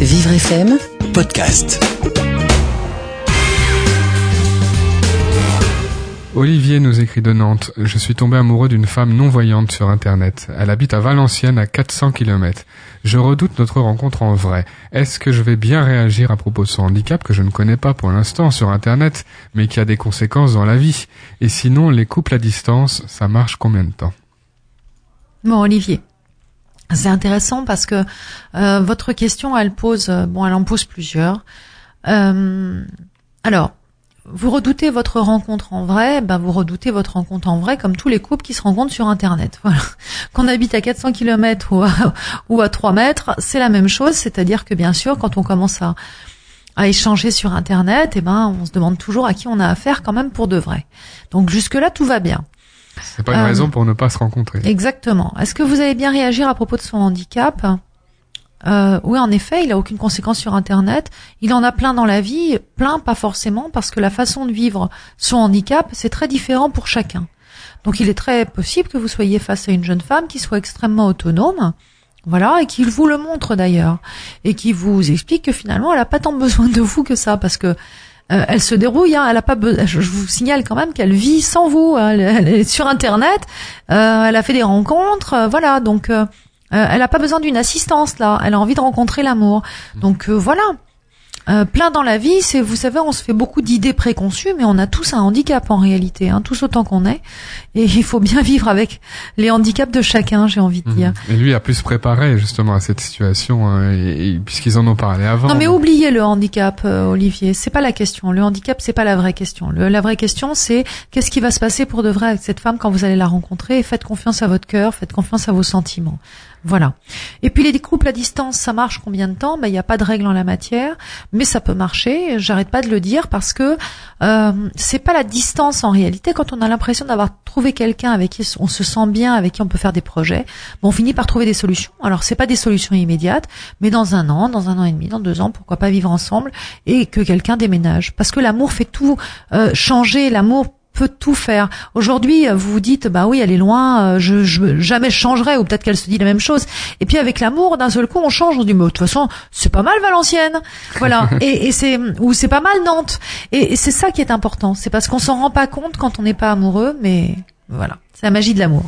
Vivre FM podcast. Olivier nous écrit de Nantes. Je suis tombé amoureux d'une femme non-voyante sur Internet. Elle habite à Valenciennes à 400 km. Je redoute notre rencontre en vrai. Est-ce que je vais bien réagir à propos de son handicap que je ne connais pas pour l'instant sur Internet, mais qui a des conséquences dans la vie? Et sinon, les couples à distance, ça marche combien de temps? Bon, Olivier. C'est intéressant parce que euh, votre question, elle pose, euh, bon, elle en pose plusieurs. Euh, alors, vous redoutez votre rencontre en vrai, ben vous redoutez votre rencontre en vrai comme tous les couples qui se rencontrent sur Internet. Voilà. Qu'on habite à 400 km ou à, ou à 3 mètres, c'est la même chose. C'est-à-dire que bien sûr, quand on commence à, à échanger sur Internet, eh ben, on se demande toujours à qui on a affaire quand même pour de vrai. Donc jusque-là, tout va bien. C'est pas une Euh, raison pour ne pas se rencontrer. Exactement. Est-ce que vous allez bien réagir à propos de son handicap? Euh, Oui, en effet, il a aucune conséquence sur Internet. Il en a plein dans la vie, plein pas forcément, parce que la façon de vivre son handicap, c'est très différent pour chacun. Donc, il est très possible que vous soyez face à une jeune femme qui soit extrêmement autonome. Voilà, et qui vous le montre d'ailleurs, et qui vous explique que finalement, elle n'a pas tant besoin de vous que ça, parce que euh, elle se dérouille. Hein, elle a pas. be- Je vous signale quand même qu'elle vit sans vous. hein, elle, est sur Internet. euh, elle a fait des rencontres. euh, voilà. Donc, euh, euh, elle n'a pas besoin d'une assistance là. Elle a envie de rencontrer l'amour. Donc voilà. Euh, plein dans la vie, c'est vous savez, on se fait beaucoup d'idées préconçues, mais on a tous un handicap en réalité, hein, tous autant qu'on est, et il faut bien vivre avec les handicaps de chacun, j'ai envie de dire. Mhm. Et lui a pu se préparer justement à cette situation, et- et- puisqu'ils en ont parlé avant. Non mais oubliez le handicap, euh, Olivier. C'est pas la question. Le handicap, c'est pas la vraie question. Le- la vraie question, c'est qu'est-ce qui va se passer pour de vrai avec cette femme quand vous allez la rencontrer? Et faites confiance à votre cœur, faites confiance à vos sentiments. Voilà. Et puis les couples à distance, ça marche combien de temps? Ben il n'y a pas de règle en la matière, mais ça peut marcher. J'arrête pas de le dire parce que euh, c'est pas la distance en réalité. Quand on a l'impression d'avoir trouvé quelqu'un avec qui on se sent bien, avec qui on peut faire des projets, bon, on finit par trouver des solutions. Alors c'est pas des solutions immédiates, mais dans un an, dans un an et demi, dans deux ans, pourquoi pas vivre ensemble et que quelqu'un déménage Parce que l'amour fait tout euh, changer. L'amour peut tout faire. Aujourd'hui, euh, vous vous dites, bah oui, elle est loin, euh, je, je jamais je changerai, ou peut-être qu'elle se dit la même chose. Et puis avec l'amour, d'un seul coup, on change. On se dit, mais de toute façon, c'est pas mal Valenciennes, voilà. et, et c'est ou c'est pas mal Nantes. Et, et c'est ça qui est important. C'est parce qu'on s'en rend pas compte quand on n'est pas amoureux, mais voilà, c'est la magie de l'amour.